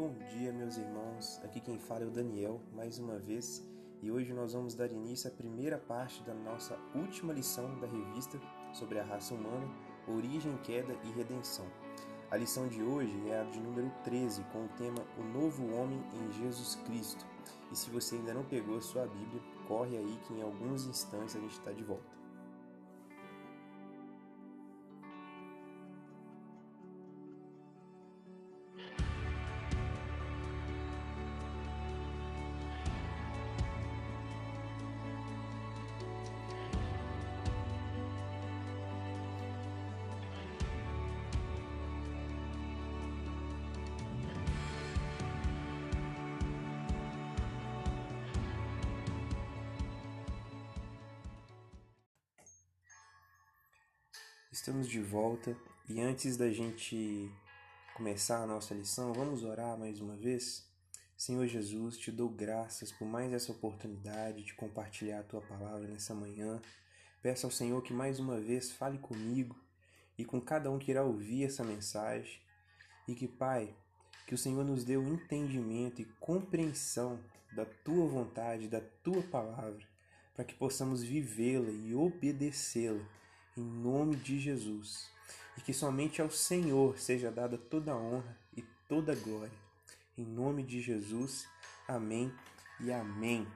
Bom dia, meus irmãos. Aqui quem fala é o Daniel, mais uma vez, e hoje nós vamos dar início à primeira parte da nossa última lição da revista sobre a raça humana, origem, queda e redenção. A lição de hoje é a de número 13, com o tema O Novo Homem em Jesus Cristo. E se você ainda não pegou a sua Bíblia, corre aí que em alguns instantes a gente está de volta. Estamos de volta e antes da gente começar a nossa lição, vamos orar mais uma vez? Senhor Jesus, te dou graças por mais essa oportunidade de compartilhar a tua palavra nessa manhã. Peço ao Senhor que mais uma vez fale comigo e com cada um que irá ouvir essa mensagem e que, Pai, que o Senhor nos dê o entendimento e compreensão da tua vontade, da tua palavra, para que possamos vivê-la e obedecê-la em nome de Jesus. E que somente ao Senhor seja dada toda a honra e toda a glória. Em nome de Jesus. Amém e amém.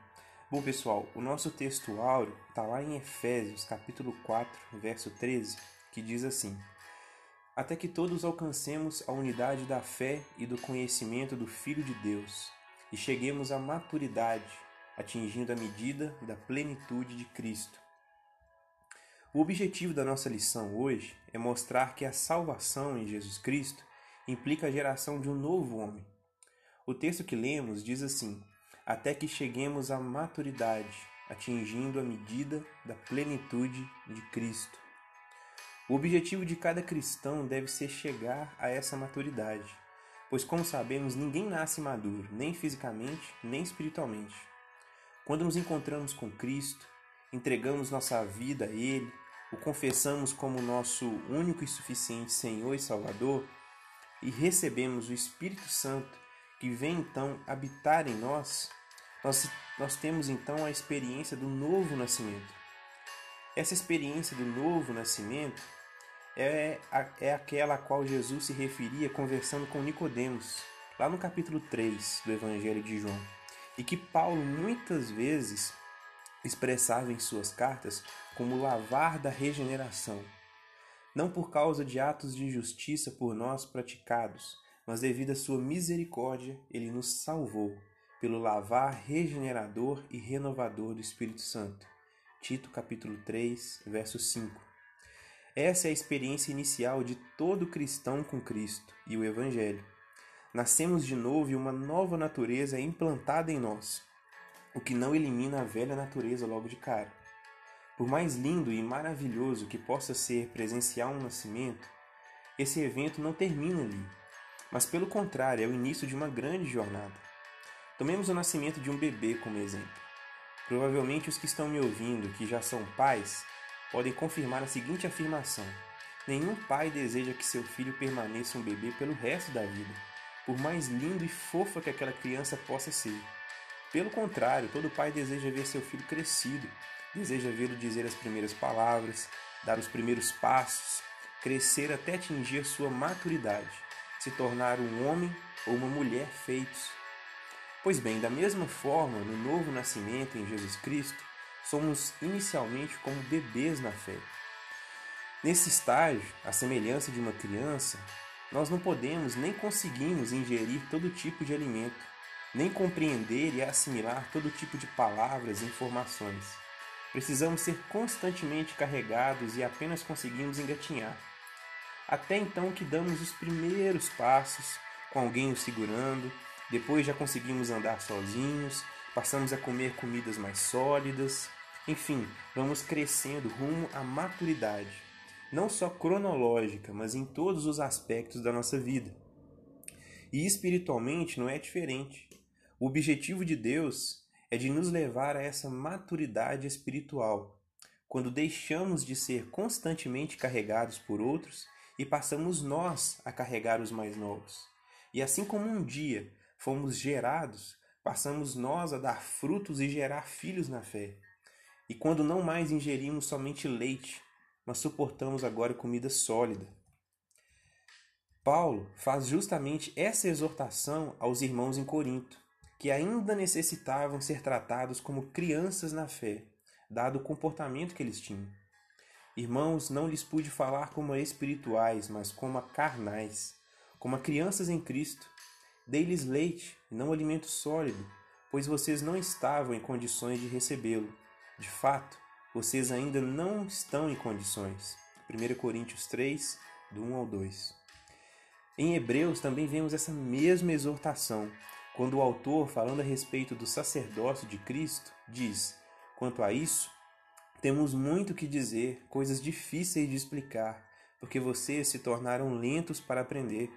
Bom, pessoal, o nosso texto áureo está lá em Efésios, capítulo 4, verso 13, que diz assim: Até que todos alcancemos a unidade da fé e do conhecimento do Filho de Deus, e cheguemos à maturidade, atingindo a medida da plenitude de Cristo o objetivo da nossa lição hoje é mostrar que a salvação em Jesus Cristo implica a geração de um novo homem. O texto que lemos diz assim: até que cheguemos à maturidade, atingindo a medida da plenitude de Cristo. O objetivo de cada cristão deve ser chegar a essa maturidade, pois, como sabemos, ninguém nasce maduro, nem fisicamente, nem espiritualmente. Quando nos encontramos com Cristo, entregamos nossa vida a Ele, o confessamos como nosso único e suficiente Senhor e Salvador e recebemos o Espírito Santo que vem então habitar em nós, nós, nós temos então a experiência do novo nascimento. Essa experiência do novo nascimento é, é aquela a qual Jesus se referia conversando com Nicodemos, lá no capítulo 3 do Evangelho de João, e que Paulo muitas vezes expressava em suas cartas como lavar da regeneração, não por causa de atos de justiça por nós praticados, mas devido à sua misericórdia, ele nos salvou pelo lavar regenerador e renovador do Espírito Santo. Tito capítulo 3, verso 5. Essa é a experiência inicial de todo cristão com Cristo e o Evangelho. Nascemos de novo e uma nova natureza é implantada em nós o que não elimina a velha natureza logo de cara. Por mais lindo e maravilhoso que possa ser presenciar um nascimento, esse evento não termina ali, mas pelo contrário, é o início de uma grande jornada. Tomemos o nascimento de um bebê como exemplo. Provavelmente os que estão me ouvindo, que já são pais, podem confirmar a seguinte afirmação: Nenhum pai deseja que seu filho permaneça um bebê pelo resto da vida, por mais lindo e fofa que aquela criança possa ser. Pelo contrário, todo pai deseja ver seu filho crescido, deseja vê-lo dizer as primeiras palavras, dar os primeiros passos, crescer até atingir sua maturidade, se tornar um homem ou uma mulher feitos. Pois bem, da mesma forma, no novo nascimento em Jesus Cristo, somos inicialmente como bebês na fé. Nesse estágio, à semelhança de uma criança, nós não podemos nem conseguimos ingerir todo tipo de alimento nem compreender e assimilar todo tipo de palavras e informações. Precisamos ser constantemente carregados e apenas conseguimos engatinhar. Até então que damos os primeiros passos, com alguém nos segurando, depois já conseguimos andar sozinhos, passamos a comer comidas mais sólidas, enfim, vamos crescendo rumo à maturidade, não só cronológica, mas em todos os aspectos da nossa vida. E espiritualmente não é diferente. O objetivo de Deus é de nos levar a essa maturidade espiritual, quando deixamos de ser constantemente carregados por outros e passamos nós a carregar os mais novos. E assim como um dia fomos gerados, passamos nós a dar frutos e gerar filhos na fé. E quando não mais ingerimos somente leite, mas suportamos agora comida sólida. Paulo faz justamente essa exortação aos irmãos em Corinto, que ainda necessitavam ser tratados como crianças na fé, dado o comportamento que eles tinham. Irmãos, não lhes pude falar como a espirituais, mas como a carnais, como a crianças em Cristo. Dei-lhes leite, e não alimento sólido, pois vocês não estavam em condições de recebê-lo. De fato, vocês ainda não estão em condições. 1 Coríntios 3, do 1 ao 2. Em Hebreus também vemos essa mesma exortação, quando o autor, falando a respeito do sacerdócio de Cristo, diz: Quanto a isso, temos muito que dizer, coisas difíceis de explicar, porque vocês se tornaram lentos para aprender.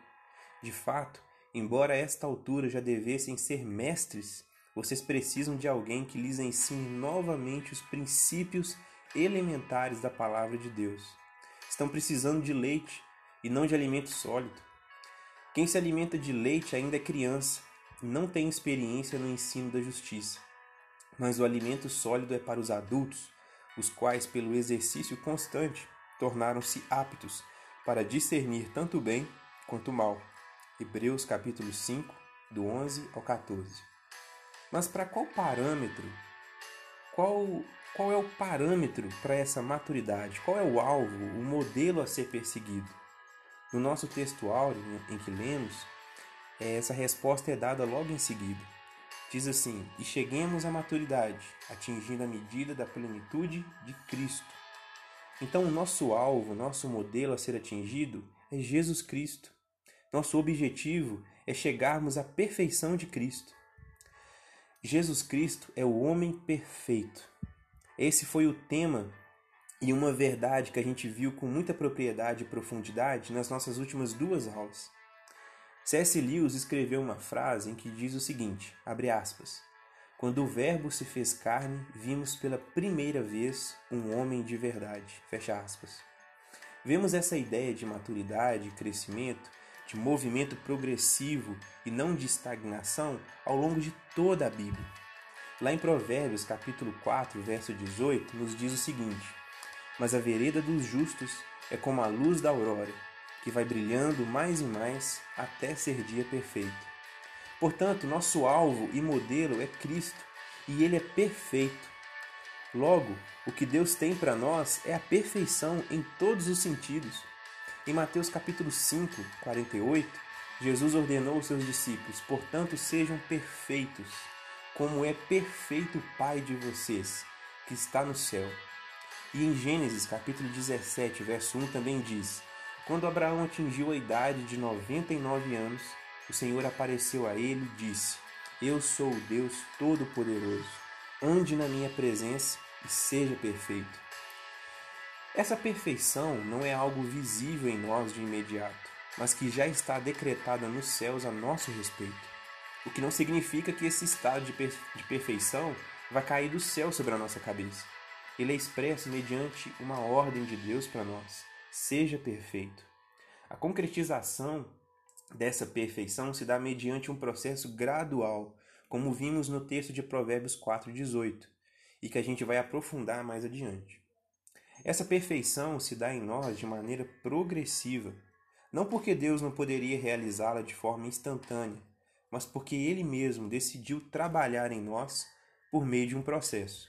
De fato, embora a esta altura já devessem ser mestres, vocês precisam de alguém que lhes ensine novamente os princípios elementares da palavra de Deus. Estão precisando de leite e não de alimento sólido. Quem se alimenta de leite ainda é criança, não tem experiência no ensino da justiça. Mas o alimento sólido é para os adultos, os quais, pelo exercício constante, tornaram-se aptos para discernir tanto o bem quanto o mal. Hebreus capítulo 5, do 11 ao 14. Mas para qual parâmetro? Qual, qual é o parâmetro para essa maturidade? Qual é o alvo, o modelo a ser perseguido? No nosso texto áureo em que lemos, essa resposta é dada logo em seguida. Diz assim: E cheguemos à maturidade, atingindo a medida da plenitude de Cristo. Então, o nosso alvo, nosso modelo a ser atingido é Jesus Cristo. Nosso objetivo é chegarmos à perfeição de Cristo. Jesus Cristo é o homem perfeito. Esse foi o tema e uma verdade que a gente viu com muita propriedade e profundidade nas nossas últimas duas aulas. C.S. Lewis escreveu uma frase em que diz o seguinte, abre aspas, Quando o verbo se fez carne, vimos pela primeira vez um homem de verdade, fecha aspas. Vemos essa ideia de maturidade, crescimento, de movimento progressivo e não de estagnação ao longo de toda a Bíblia. Lá em Provérbios, capítulo 4, verso 18, nos diz o seguinte: Mas a vereda dos justos é como a luz da aurora, que vai brilhando mais e mais até ser dia perfeito. Portanto, nosso alvo e modelo é Cristo, e ele é perfeito. Logo, o que Deus tem para nós é a perfeição em todos os sentidos. Em Mateus capítulo 5, 48, Jesus ordenou aos seus discípulos: "Portanto, sejam perfeitos, como é perfeito o Pai de vocês, que está no céu." E em Gênesis capítulo 17, verso 1 também diz: quando Abraão atingiu a idade de 99 anos, o Senhor apareceu a ele e disse: Eu sou o Deus Todo-Poderoso. Ande na minha presença e seja perfeito. Essa perfeição não é algo visível em nós de imediato, mas que já está decretada nos céus a nosso respeito. O que não significa que esse estado de, de perfeição vai cair do céu sobre a nossa cabeça. Ele é expresso mediante uma ordem de Deus para nós seja perfeito. A concretização dessa perfeição se dá mediante um processo gradual, como vimos no texto de Provérbios 4:18, e que a gente vai aprofundar mais adiante. Essa perfeição se dá em nós de maneira progressiva, não porque Deus não poderia realizá-la de forma instantânea, mas porque ele mesmo decidiu trabalhar em nós por meio de um processo.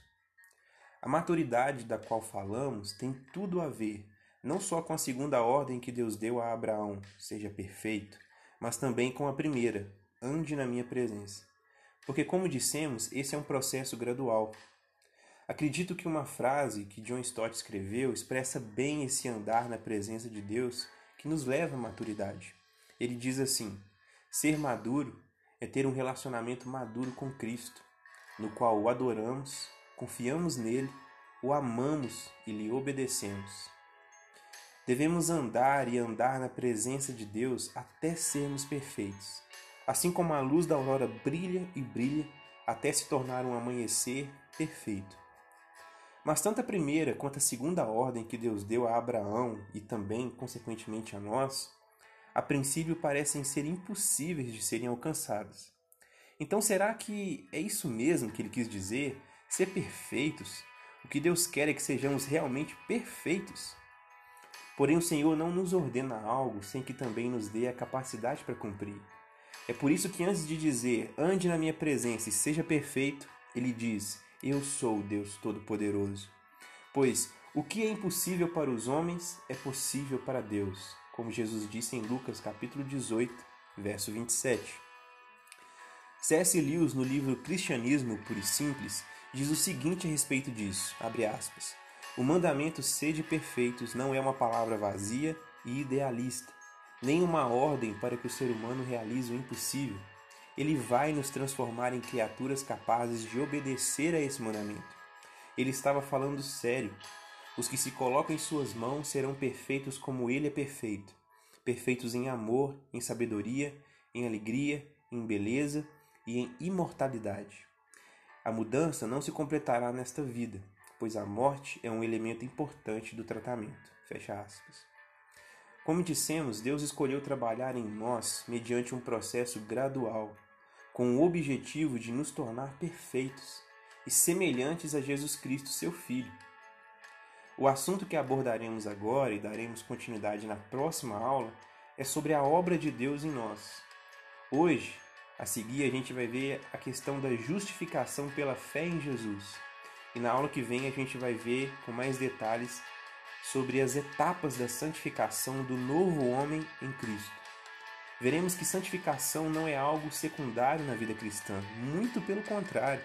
A maturidade da qual falamos tem tudo a ver não só com a segunda ordem que Deus deu a Abraão, seja perfeito, mas também com a primeira, ande na minha presença. Porque, como dissemos, esse é um processo gradual. Acredito que uma frase que John Stott escreveu expressa bem esse andar na presença de Deus que nos leva à maturidade. Ele diz assim: ser maduro é ter um relacionamento maduro com Cristo, no qual o adoramos, confiamos nele, o amamos e lhe obedecemos. Devemos andar e andar na presença de Deus até sermos perfeitos. Assim como a luz da aurora brilha e brilha até se tornar um amanhecer perfeito. Mas tanto a primeira quanto a segunda ordem que Deus deu a Abraão e também, consequentemente, a nós, a princípio parecem ser impossíveis de serem alcançadas. Então, será que é isso mesmo que ele quis dizer? Ser perfeitos? O que Deus quer é que sejamos realmente perfeitos. Porém, o Senhor não nos ordena algo sem que também nos dê a capacidade para cumprir. É por isso que, antes de dizer, ande na minha presença e seja perfeito, ele diz: Eu sou o Deus Todo-Poderoso. Pois o que é impossível para os homens é possível para Deus, como Jesus disse em Lucas capítulo 18, verso 27. C.S. Lewis, no livro Cristianismo Puro e Simples, diz o seguinte a respeito disso, aspas, O mandamento sede perfeitos não é uma palavra vazia e idealista, nem uma ordem para que o ser humano realize o impossível. Ele vai nos transformar em criaturas capazes de obedecer a esse mandamento. Ele estava falando sério. Os que se colocam em suas mãos serão perfeitos como ele é perfeito. Perfeitos em amor, em sabedoria, em alegria, em beleza e em imortalidade. A mudança não se completará nesta vida, pois a morte é um elemento importante do tratamento. Fecha aspas. Como dissemos, Deus escolheu trabalhar em nós mediante um processo gradual, com o objetivo de nos tornar perfeitos e semelhantes a Jesus Cristo, seu Filho. O assunto que abordaremos agora e daremos continuidade na próxima aula é sobre a obra de Deus em nós. Hoje, a seguir, a gente vai ver a questão da justificação pela fé em Jesus. E na aula que vem a gente vai ver com mais detalhes sobre as etapas da santificação do novo homem em Cristo. Veremos que santificação não é algo secundário na vida cristã, muito pelo contrário,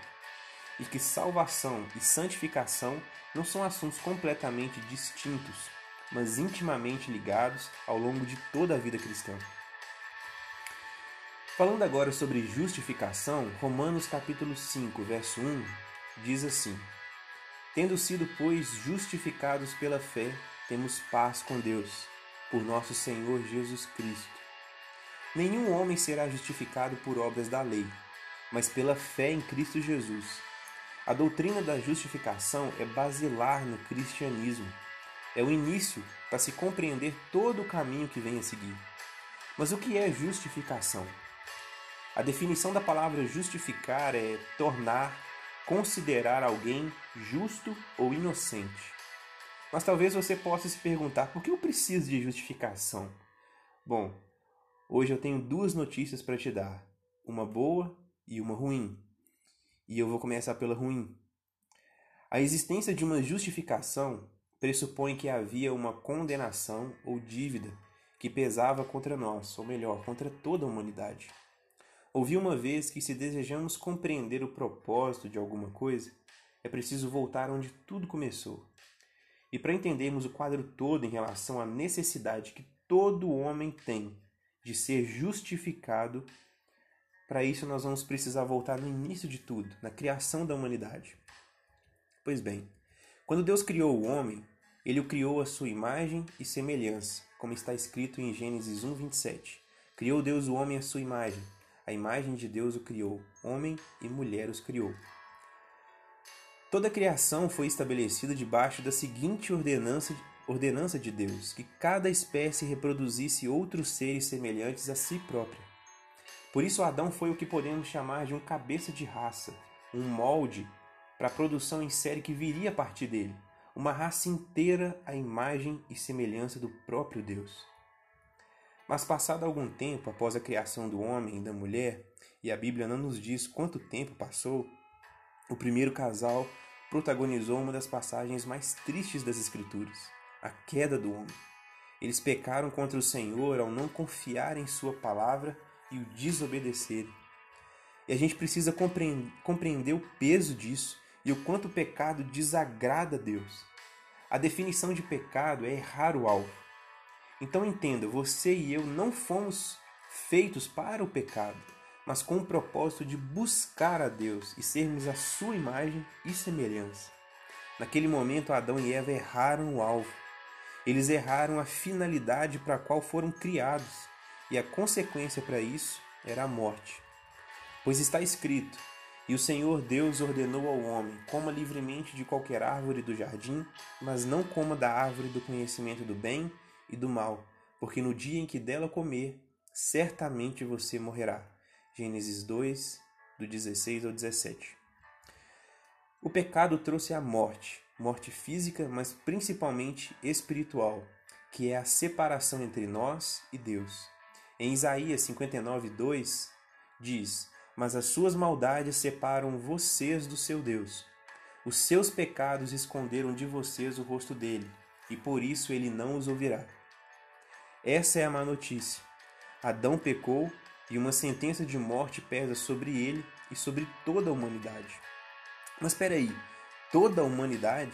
e que salvação e santificação não são assuntos completamente distintos, mas intimamente ligados ao longo de toda a vida cristã. Falando agora sobre justificação, Romanos capítulo 5, verso 1 diz assim: Tendo sido, pois, justificados pela fé, temos paz com Deus, por nosso Senhor Jesus Cristo. Nenhum homem será justificado por obras da lei, mas pela fé em Cristo Jesus. A doutrina da justificação é basilar no cristianismo. É o início para se compreender todo o caminho que vem a seguir. Mas o que é justificação? A definição da palavra justificar é tornar considerar alguém justo ou inocente. Mas talvez você possa se perguntar por que eu preciso de justificação? Bom, hoje eu tenho duas notícias para te dar, uma boa e uma ruim. E eu vou começar pela ruim. A existência de uma justificação pressupõe que havia uma condenação ou dívida que pesava contra nós, ou melhor, contra toda a humanidade. Ouvi uma vez que, se desejamos compreender o propósito de alguma coisa, é preciso voltar onde tudo começou. E para entendermos o quadro todo em relação à necessidade que todo homem tem de ser justificado, para isso nós vamos precisar voltar no início de tudo, na criação da humanidade. Pois bem, quando Deus criou o homem, ele o criou à sua imagem e semelhança, como está escrito em Gênesis 1:27. Criou Deus o homem à sua imagem, a imagem de Deus o criou, homem e mulher os criou. Toda a criação foi estabelecida debaixo da seguinte ordenança, ordenança de Deus: que cada espécie reproduzisse outros seres semelhantes a si própria. Por isso, Adão foi o que podemos chamar de um cabeça de raça, um molde para a produção em série que viria a partir dele, uma raça inteira à imagem e semelhança do próprio Deus. Mas passado algum tempo após a criação do homem e da mulher, e a Bíblia não nos diz quanto tempo passou, o primeiro casal protagonizou uma das passagens mais tristes das Escrituras, a queda do homem. Eles pecaram contra o Senhor ao não confiar em Sua palavra e o desobedecerem. E a gente precisa compreender o peso disso e o quanto o pecado desagrada a Deus. A definição de pecado é errar o alvo. Então entenda, você e eu não fomos feitos para o pecado, mas com o propósito de buscar a Deus e sermos a sua imagem e semelhança. Naquele momento, Adão e Eva erraram o alvo. Eles erraram a finalidade para a qual foram criados, e a consequência para isso era a morte. Pois está escrito: E o Senhor Deus ordenou ao homem: coma livremente de qualquer árvore do jardim, mas não coma da árvore do conhecimento do bem e do mal, porque no dia em que dela comer, certamente você morrerá. Gênesis 2, do 16 ao 17. O pecado trouxe a morte, morte física, mas principalmente espiritual, que é a separação entre nós e Deus. Em Isaías 59, 2, diz: Mas as suas maldades separam vocês do seu Deus. Os seus pecados esconderam de vocês o rosto dele, e por isso ele não os ouvirá. Essa é a má notícia. Adão pecou e uma sentença de morte pesa sobre ele e sobre toda a humanidade. Mas espera aí, toda a humanidade?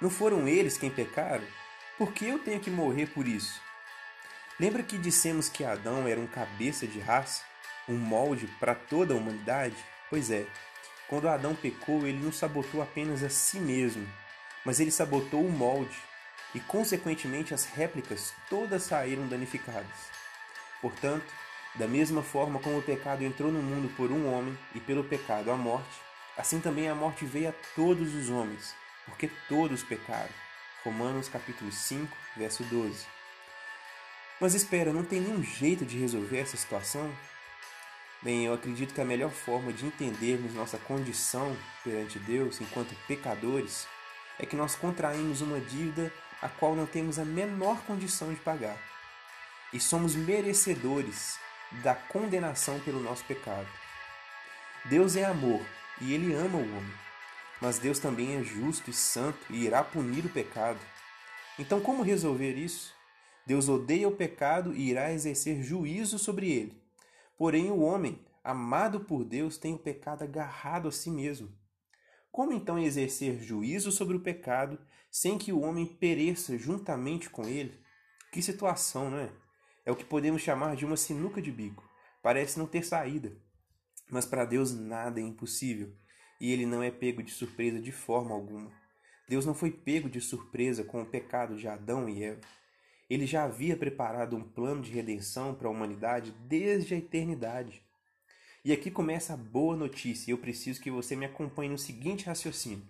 Não foram eles quem pecaram? Por que eu tenho que morrer por isso? Lembra que dissemos que Adão era um cabeça de raça, um molde para toda a humanidade? Pois é, quando Adão pecou, ele não sabotou apenas a si mesmo, mas ele sabotou o molde, e consequentemente as réplicas todas saíram danificadas. Portanto, da mesma forma como o pecado entrou no mundo por um homem e pelo pecado a morte, assim também a morte veio a todos os homens, porque todos pecaram. Romanos capítulo 5, verso 12. Mas espera, não tem nenhum jeito de resolver essa situação? Bem, eu acredito que a melhor forma de entendermos nossa condição perante Deus enquanto pecadores é que nós contraímos uma dívida a qual não temos a menor condição de pagar. E somos merecedores da condenação pelo nosso pecado. Deus é amor e ele ama o homem. Mas Deus também é justo e santo e irá punir o pecado. Então, como resolver isso? Deus odeia o pecado e irá exercer juízo sobre ele. Porém, o homem, amado por Deus, tem o pecado agarrado a si mesmo. Como então exercer juízo sobre o pecado sem que o homem pereça juntamente com ele? Que situação, não é? É o que podemos chamar de uma sinuca de bico. Parece não ter saída. Mas para Deus nada é impossível, e ele não é pego de surpresa de forma alguma. Deus não foi pego de surpresa com o pecado de Adão e Eva. Ele já havia preparado um plano de redenção para a humanidade desde a eternidade. E aqui começa a boa notícia, e eu preciso que você me acompanhe no seguinte raciocínio.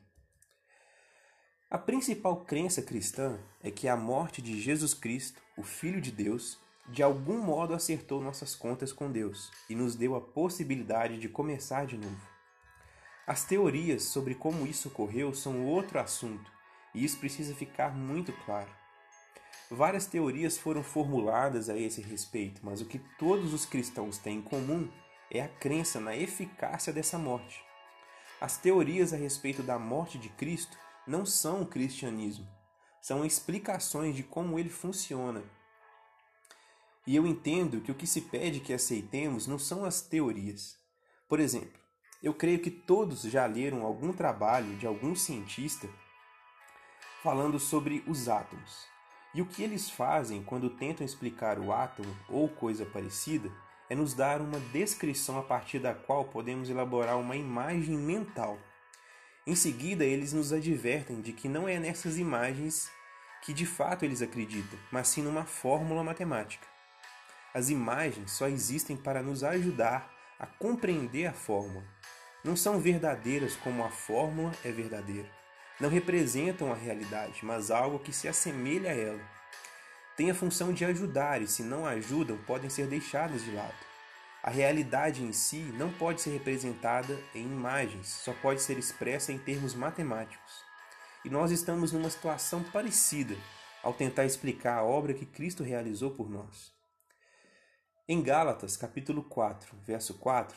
A principal crença cristã é que a morte de Jesus Cristo, o Filho de Deus, de algum modo acertou nossas contas com Deus e nos deu a possibilidade de começar de novo. As teorias sobre como isso ocorreu são outro assunto, e isso precisa ficar muito claro. Várias teorias foram formuladas a esse respeito, mas o que todos os cristãos têm em comum é a crença na eficácia dessa morte. As teorias a respeito da morte de Cristo não são o cristianismo, são explicações de como ele funciona. E eu entendo que o que se pede que aceitemos não são as teorias. Por exemplo, eu creio que todos já leram algum trabalho de algum cientista falando sobre os átomos. E o que eles fazem quando tentam explicar o átomo ou coisa parecida é nos dar uma descrição a partir da qual podemos elaborar uma imagem mental. Em seguida, eles nos advertem de que não é nessas imagens que de fato eles acreditam, mas sim numa fórmula matemática. As imagens só existem para nos ajudar a compreender a fórmula. Não são verdadeiras como a fórmula é verdadeira. Não representam a realidade, mas algo que se assemelha a ela têm a função de ajudar e, se não ajudam, podem ser deixadas de lado. A realidade em si não pode ser representada em imagens, só pode ser expressa em termos matemáticos. E nós estamos numa situação parecida ao tentar explicar a obra que Cristo realizou por nós. Em Gálatas, capítulo 4, verso 4,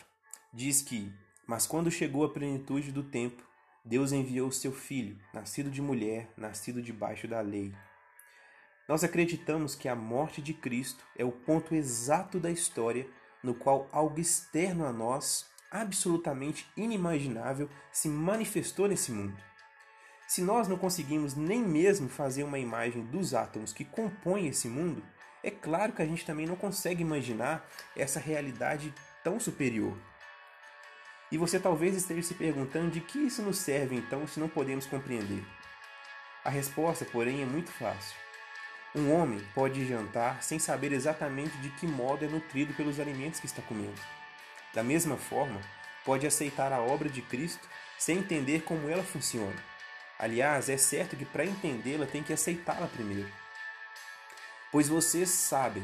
diz que: Mas quando chegou a plenitude do tempo, Deus enviou o seu filho, nascido de mulher, nascido debaixo da lei nós acreditamos que a morte de Cristo é o ponto exato da história no qual algo externo a nós, absolutamente inimaginável, se manifestou nesse mundo. Se nós não conseguimos nem mesmo fazer uma imagem dos átomos que compõem esse mundo, é claro que a gente também não consegue imaginar essa realidade tão superior. E você talvez esteja se perguntando de que isso nos serve então se não podemos compreender. A resposta, porém, é muito fácil. Um homem pode jantar sem saber exatamente de que modo é nutrido pelos alimentos que está comendo. Da mesma forma, pode aceitar a obra de Cristo sem entender como ela funciona. Aliás, é certo que para entendê-la tem que aceitá-la primeiro. Pois vocês sabem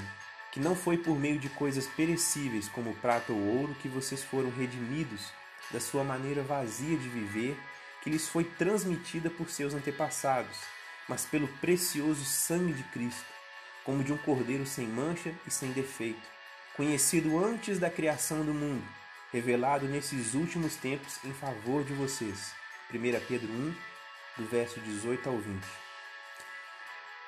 que não foi por meio de coisas perecíveis como prata ou ouro que vocês foram redimidos da sua maneira vazia de viver que lhes foi transmitida por seus antepassados, mas pelo precioso sangue de Cristo, como de um cordeiro sem mancha e sem defeito, conhecido antes da criação do mundo, revelado nesses últimos tempos em favor de vocês. 1 Pedro 1, do verso 18 ao 20.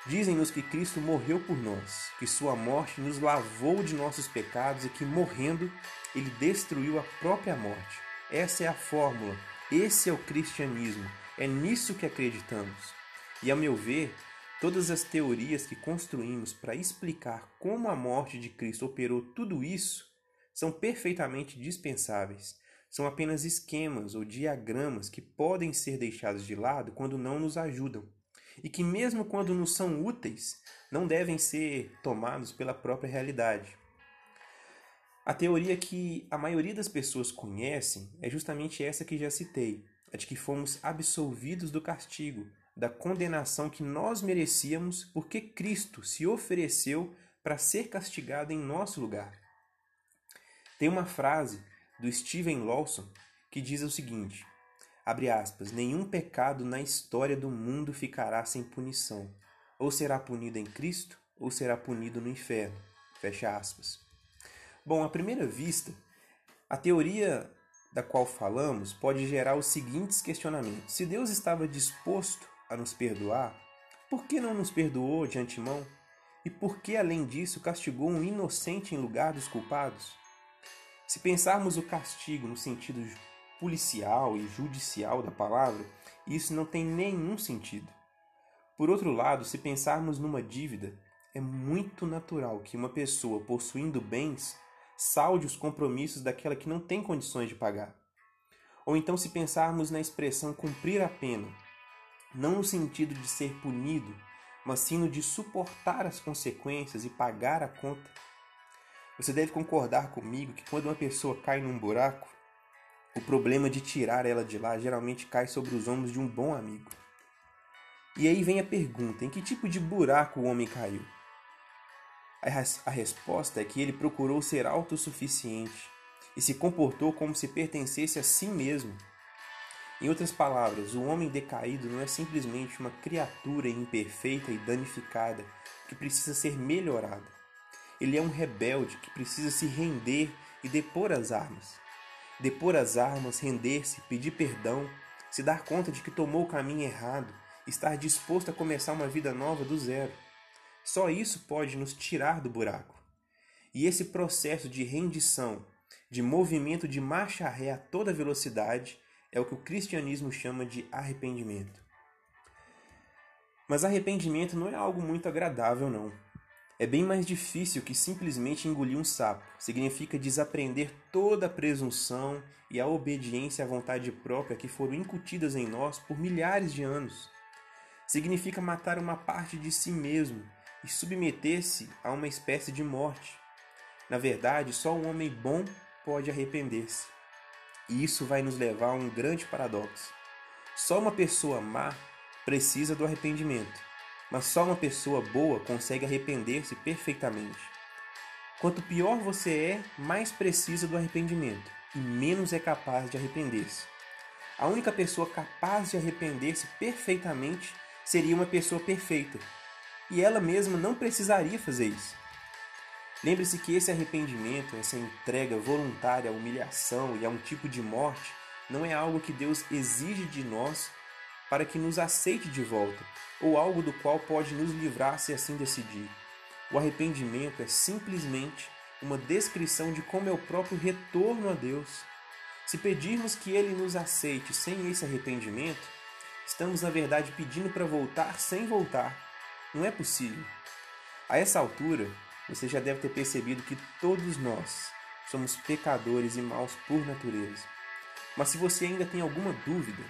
Dizem-nos que Cristo morreu por nós, que sua morte nos lavou de nossos pecados e que, morrendo, ele destruiu a própria morte. Essa é a fórmula, esse é o cristianismo, é nisso que acreditamos. E, a meu ver, todas as teorias que construímos para explicar como a morte de Cristo operou tudo isso são perfeitamente dispensáveis. São apenas esquemas ou diagramas que podem ser deixados de lado quando não nos ajudam e que, mesmo quando nos são úteis, não devem ser tomados pela própria realidade. A teoria que a maioria das pessoas conhecem é justamente essa que já citei, a de que fomos absolvidos do castigo, da condenação que nós merecíamos porque Cristo se ofereceu para ser castigado em nosso lugar. Tem uma frase do Steven Lawson que diz o seguinte: abre aspas, nenhum pecado na história do mundo ficará sem punição. Ou será punido em Cristo, ou será punido no inferno. Fecha aspas. Bom, à primeira vista, a teoria da qual falamos pode gerar os seguintes questionamentos. Se Deus estava disposto a nos perdoar, por que não nos perdoou de antemão? E por que, além disso, castigou um inocente em lugar dos culpados? Se pensarmos o castigo no sentido policial e judicial da palavra, isso não tem nenhum sentido. Por outro lado, se pensarmos numa dívida, é muito natural que uma pessoa possuindo bens salde os compromissos daquela que não tem condições de pagar. Ou então, se pensarmos na expressão cumprir a pena, não no sentido de ser punido, mas sim no de suportar as consequências e pagar a conta. Você deve concordar comigo que quando uma pessoa cai num buraco, o problema de tirar ela de lá geralmente cai sobre os ombros de um bom amigo. E aí vem a pergunta: em que tipo de buraco o homem caiu? A resposta é que ele procurou ser autossuficiente e se comportou como se pertencesse a si mesmo. Em outras palavras, o homem decaído não é simplesmente uma criatura imperfeita e danificada que precisa ser melhorada. Ele é um rebelde que precisa se render e depor as armas depor as armas, render-se, pedir perdão, se dar conta de que tomou o caminho errado, estar disposto a começar uma vida nova do zero. Só isso pode nos tirar do buraco. E esse processo de rendição, de movimento de marcha ré a toda velocidade, é o que o cristianismo chama de arrependimento. Mas arrependimento não é algo muito agradável, não. É bem mais difícil que simplesmente engolir um sapo. Significa desaprender toda a presunção e a obediência à vontade própria que foram incutidas em nós por milhares de anos. Significa matar uma parte de si mesmo e submeter-se a uma espécie de morte. Na verdade, só um homem bom pode arrepender-se. E isso vai nos levar a um grande paradoxo. Só uma pessoa má precisa do arrependimento mas só uma pessoa boa consegue arrepender-se perfeitamente. Quanto pior você é, mais precisa do arrependimento e menos é capaz de arrepender-se. A única pessoa capaz de arrepender-se perfeitamente seria uma pessoa perfeita, e ela mesma não precisaria fazer isso. Lembre-se que esse arrependimento, essa entrega voluntária à humilhação e a um tipo de morte, não é algo que Deus exige de nós para que nos aceite de volta, ou algo do qual pode nos livrar se assim decidir. O arrependimento é simplesmente uma descrição de como é o próprio retorno a Deus. Se pedirmos que Ele nos aceite sem esse arrependimento, estamos na verdade pedindo para voltar sem voltar. Não é possível. A essa altura, você já deve ter percebido que todos nós somos pecadores e maus por natureza. Mas se você ainda tem alguma dúvida,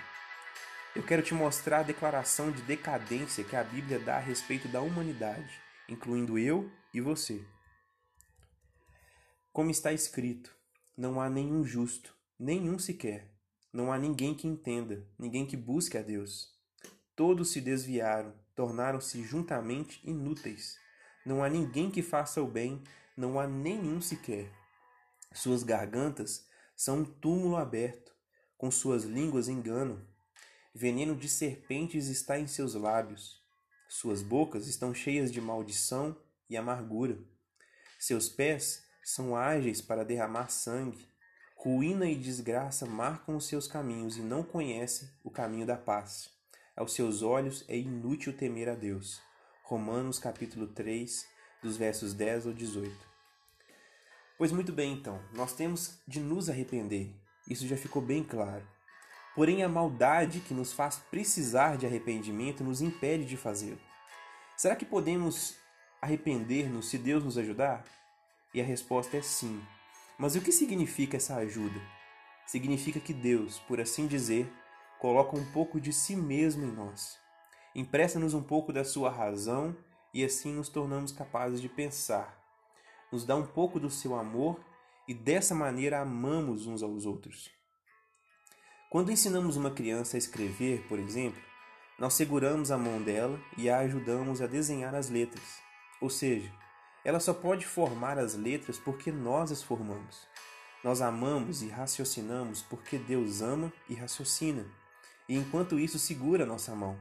eu quero te mostrar a declaração de decadência que a Bíblia dá a respeito da humanidade, incluindo eu e você. Como está escrito: não há nenhum justo, nenhum sequer. Não há ninguém que entenda, ninguém que busque a Deus. Todos se desviaram, tornaram-se juntamente inúteis. Não há ninguém que faça o bem, não há nenhum sequer. Suas gargantas são um túmulo aberto, com suas línguas enganam. Veneno de serpentes está em seus lábios. Suas bocas estão cheias de maldição e amargura. Seus pés são ágeis para derramar sangue. Ruína e desgraça marcam os seus caminhos e não conhece o caminho da paz. Aos seus olhos é inútil temer a Deus. Romanos capítulo 3, dos versos 10 ao 18. Pois muito bem, então, nós temos de nos arrepender. Isso já ficou bem claro. Porém, a maldade que nos faz precisar de arrependimento nos impede de fazê-lo. Será que podemos arrepender-nos se Deus nos ajudar? E a resposta é sim. Mas o que significa essa ajuda? Significa que Deus, por assim dizer, coloca um pouco de si mesmo em nós. Empresta-nos um pouco da sua razão e assim nos tornamos capazes de pensar. Nos dá um pouco do seu amor e dessa maneira amamos uns aos outros. Quando ensinamos uma criança a escrever, por exemplo, nós seguramos a mão dela e a ajudamos a desenhar as letras. Ou seja, ela só pode formar as letras porque nós as formamos. Nós amamos e raciocinamos porque Deus ama e raciocina, e enquanto isso segura nossa mão.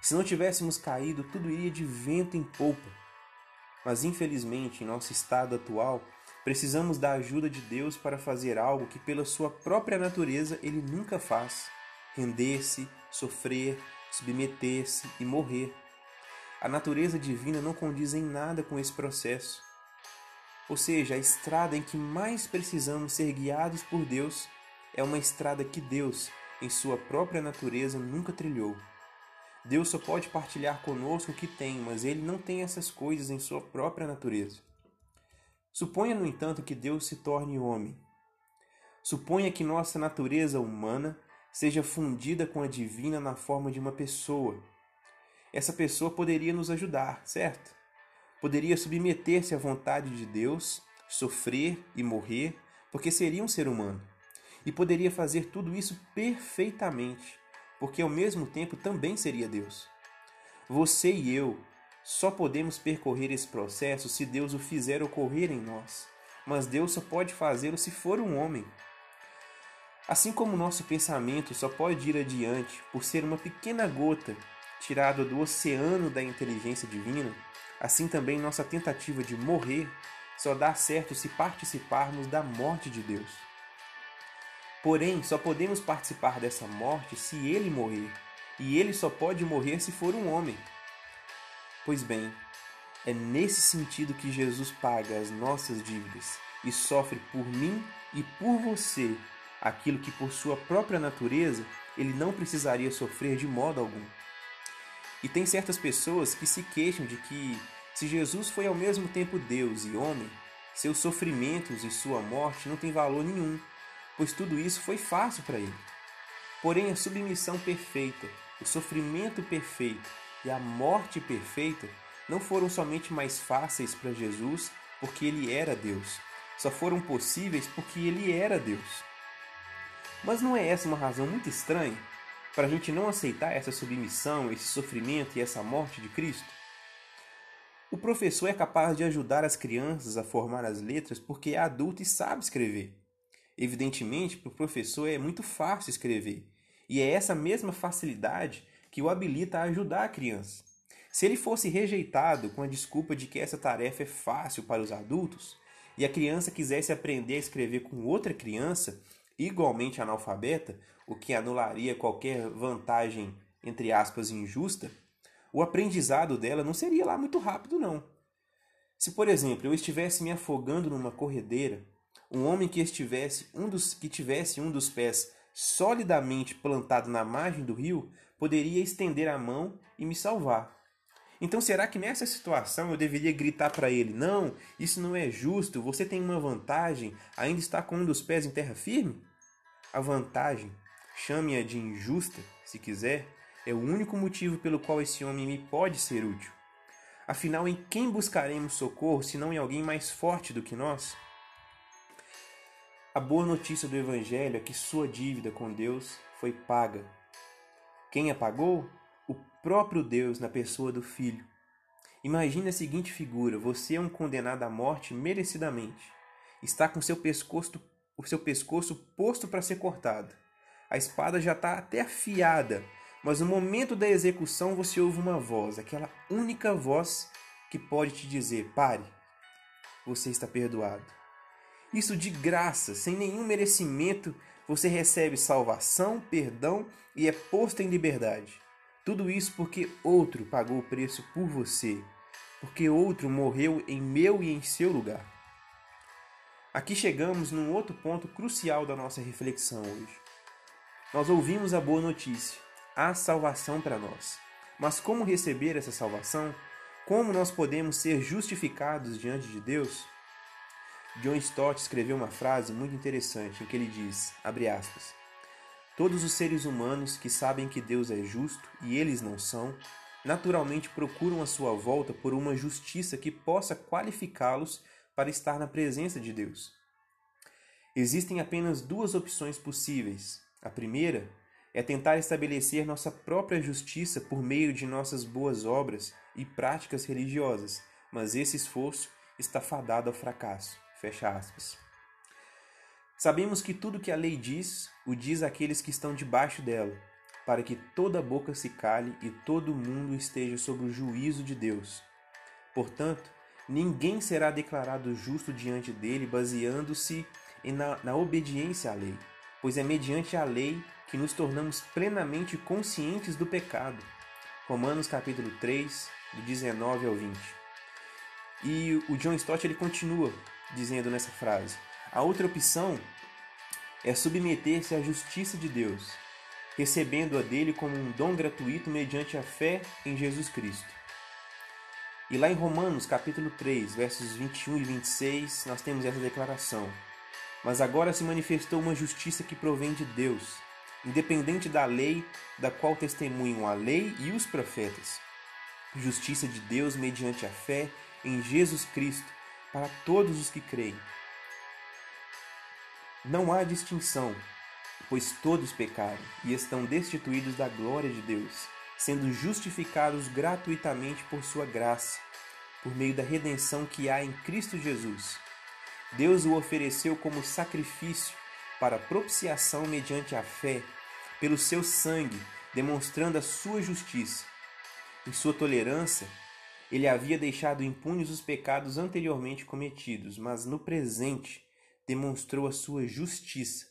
Se não tivéssemos caído, tudo iria de vento em polpa. Mas infelizmente, em nosso estado atual, precisamos da ajuda de Deus para fazer algo que, pela sua própria natureza, ele nunca faz: render-se, sofrer, submeter-se e morrer. A natureza divina não condiz em nada com esse processo. Ou seja, a estrada em que mais precisamos ser guiados por Deus é uma estrada que Deus, em sua própria natureza, nunca trilhou. Deus só pode partilhar conosco o que tem, mas ele não tem essas coisas em sua própria natureza. Suponha, no entanto, que Deus se torne homem. Suponha que nossa natureza humana seja fundida com a divina na forma de uma pessoa essa pessoa poderia nos ajudar, certo? Poderia submeter-se à vontade de Deus, sofrer e morrer, porque seria um ser humano. E poderia fazer tudo isso perfeitamente, porque ao mesmo tempo também seria Deus. Você e eu só podemos percorrer esse processo se Deus o fizer ocorrer em nós, mas Deus só pode fazê-lo se for um homem. Assim como nosso pensamento só pode ir adiante por ser uma pequena gota tirado do oceano da inteligência divina, assim também nossa tentativa de morrer só dá certo se participarmos da morte de Deus. Porém, só podemos participar dessa morte se ele morrer, e ele só pode morrer se for um homem. Pois bem, é nesse sentido que Jesus paga as nossas dívidas e sofre por mim e por você aquilo que, por sua própria natureza, ele não precisaria sofrer de modo algum. E tem certas pessoas que se queixam de que, se Jesus foi ao mesmo tempo Deus e homem, seus sofrimentos e sua morte não têm valor nenhum, pois tudo isso foi fácil para ele. Porém, a submissão perfeita, o sofrimento perfeito e a morte perfeita não foram somente mais fáceis para Jesus porque ele era Deus, só foram possíveis porque ele era Deus. Mas não é essa uma razão muito estranha para a gente não aceitar essa submissão, esse sofrimento e essa morte de Cristo? O professor é capaz de ajudar as crianças a formar as letras porque é adulto e sabe escrever. Evidentemente, para o professor é muito fácil escrever, e é essa mesma facilidade que o habilita a ajudar a criança. Se ele fosse rejeitado com a desculpa de que essa tarefa é fácil para os adultos, e a criança quisesse aprender a escrever com outra criança, igualmente analfabeta, o que anularia qualquer vantagem, entre aspas, injusta, o aprendizado dela não seria lá muito rápido, não. Se, por exemplo, eu estivesse me afogando numa corredeira, um homem que estivesse um dos que tivesse um dos pés solidamente plantado na margem do rio poderia estender a mão e me salvar. Então, será que nessa situação eu deveria gritar para ele: Não, isso não é justo, você tem uma vantagem, ainda está com um dos pés em terra firme? A vantagem, chame-a de injusta, se quiser, é o único motivo pelo qual esse homem me pode ser útil. Afinal, em quem buscaremos socorro se não em alguém mais forte do que nós? A boa notícia do Evangelho é que sua dívida com Deus foi paga. Quem a pagou? O próprio Deus na pessoa do Filho. Imagine a seguinte figura: você é um condenado à morte merecidamente. Está com seu pescoço, o seu pescoço posto para ser cortado. A espada já está até afiada, mas no momento da execução você ouve uma voz, aquela única voz que pode te dizer: pare, você está perdoado. Isso de graça, sem nenhum merecimento, você recebe salvação, perdão e é posto em liberdade. Tudo isso porque outro pagou o preço por você, porque outro morreu em meu e em seu lugar. Aqui chegamos num outro ponto crucial da nossa reflexão hoje. Nós ouvimos a boa notícia, há salvação para nós. Mas como receber essa salvação? Como nós podemos ser justificados diante de Deus? John Stott escreveu uma frase muito interessante em que ele diz, aspas, Todos os seres humanos que sabem que Deus é justo e eles não são, naturalmente procuram a sua volta por uma justiça que possa qualificá-los para estar na presença de Deus. Existem apenas duas opções possíveis. A primeira é tentar estabelecer nossa própria justiça por meio de nossas boas obras e práticas religiosas, mas esse esforço está fadado ao fracasso. Fecha aspas. Sabemos que tudo que a lei diz, o diz àqueles que estão debaixo dela, para que toda boca se cale e todo mundo esteja sob o juízo de Deus. Portanto, ninguém será declarado justo diante dele baseando-se na, na obediência à lei, pois é mediante a lei que nos tornamos plenamente conscientes do pecado. Romanos capítulo 3, do 19 ao 20. E o John Stott ele continua dizendo nessa frase: a outra opção é submeter-se à justiça de Deus, recebendo-a dele como um dom gratuito mediante a fé em Jesus Cristo. E lá em Romanos, capítulo 3, versos 21 e 26, nós temos essa declaração: Mas agora se manifestou uma justiça que provém de Deus, independente da lei, da qual testemunham a lei e os profetas. Justiça de Deus mediante a fé em Jesus Cristo para todos os que creem. Não há distinção, pois todos pecaram e estão destituídos da glória de Deus sendo justificados gratuitamente por sua graça, por meio da redenção que há em Cristo Jesus. Deus o ofereceu como sacrifício para propiciação mediante a fé, pelo seu sangue, demonstrando a sua justiça. Em sua tolerância, ele havia deixado impunes os pecados anteriormente cometidos, mas no presente demonstrou a sua justiça,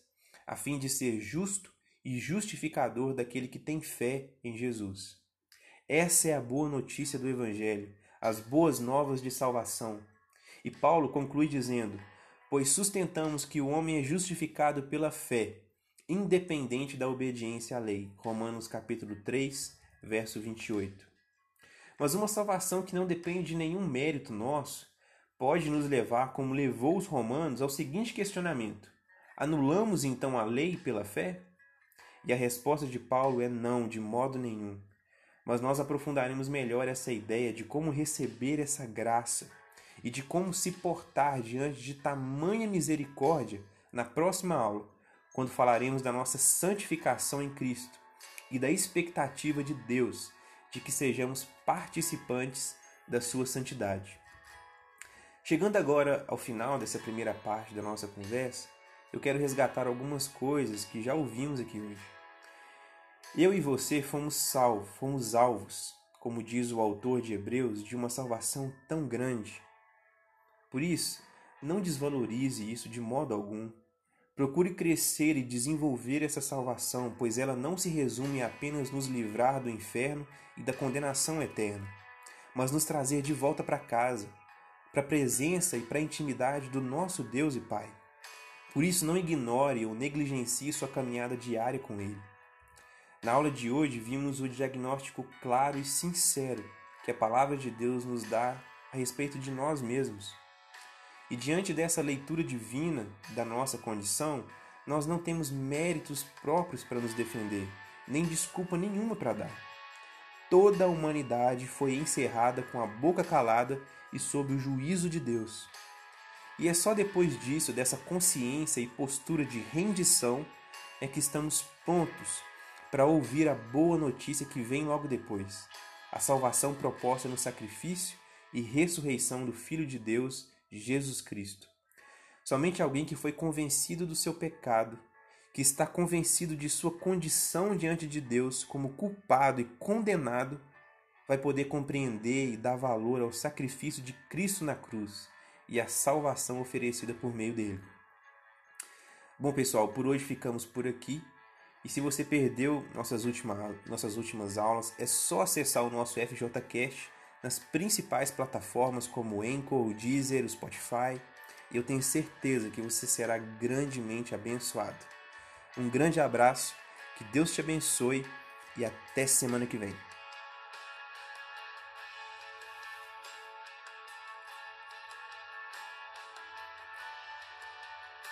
a fim de ser justo e justificador daquele que tem fé em Jesus. Essa é a boa notícia do Evangelho, as boas novas de salvação. E Paulo conclui dizendo: Pois sustentamos que o homem é justificado pela fé, independente da obediência à lei. Romanos capítulo 3, verso 28. Mas uma salvação que não depende de nenhum mérito nosso pode nos levar, como levou os romanos, ao seguinte questionamento: Anulamos então a lei pela fé? E a resposta de Paulo é não, de modo nenhum. Mas nós aprofundaremos melhor essa ideia de como receber essa graça e de como se portar diante de tamanha misericórdia na próxima aula, quando falaremos da nossa santificação em Cristo e da expectativa de Deus de que sejamos participantes da sua santidade. Chegando agora ao final dessa primeira parte da nossa conversa, eu quero resgatar algumas coisas que já ouvimos aqui hoje. Eu e você fomos salvos, fomos alvos, como diz o autor de Hebreus, de uma salvação tão grande. Por isso, não desvalorize isso de modo algum. Procure crescer e desenvolver essa salvação, pois ela não se resume apenas nos livrar do inferno e da condenação eterna, mas nos trazer de volta para casa, para a presença e para a intimidade do nosso Deus e Pai. Por isso, não ignore ou negligencie sua caminhada diária com Ele. Na aula de hoje, vimos o diagnóstico claro e sincero que a palavra de Deus nos dá a respeito de nós mesmos. E diante dessa leitura divina da nossa condição, nós não temos méritos próprios para nos defender, nem desculpa nenhuma para dar. Toda a humanidade foi encerrada com a boca calada e sob o juízo de Deus. E é só depois disso, dessa consciência e postura de rendição, é que estamos prontos para ouvir a boa notícia que vem logo depois. a salvação proposta no sacrifício e ressurreição do Filho de Deus, Jesus Cristo. Somente alguém que foi convencido do seu pecado, que está convencido de sua condição diante de Deus como culpado e condenado, vai poder compreender e dar valor ao sacrifício de Cristo na cruz e à salvação oferecida por meio dele. Bom, pessoal, por hoje ficamos por aqui. E se você perdeu nossas últimas, nossas últimas aulas, é só acessar o nosso FJCast nas principais plataformas como Anchor, o Deezer, o Spotify. Eu tenho certeza que você será grandemente abençoado. Um grande abraço, que Deus te abençoe e até semana que vem.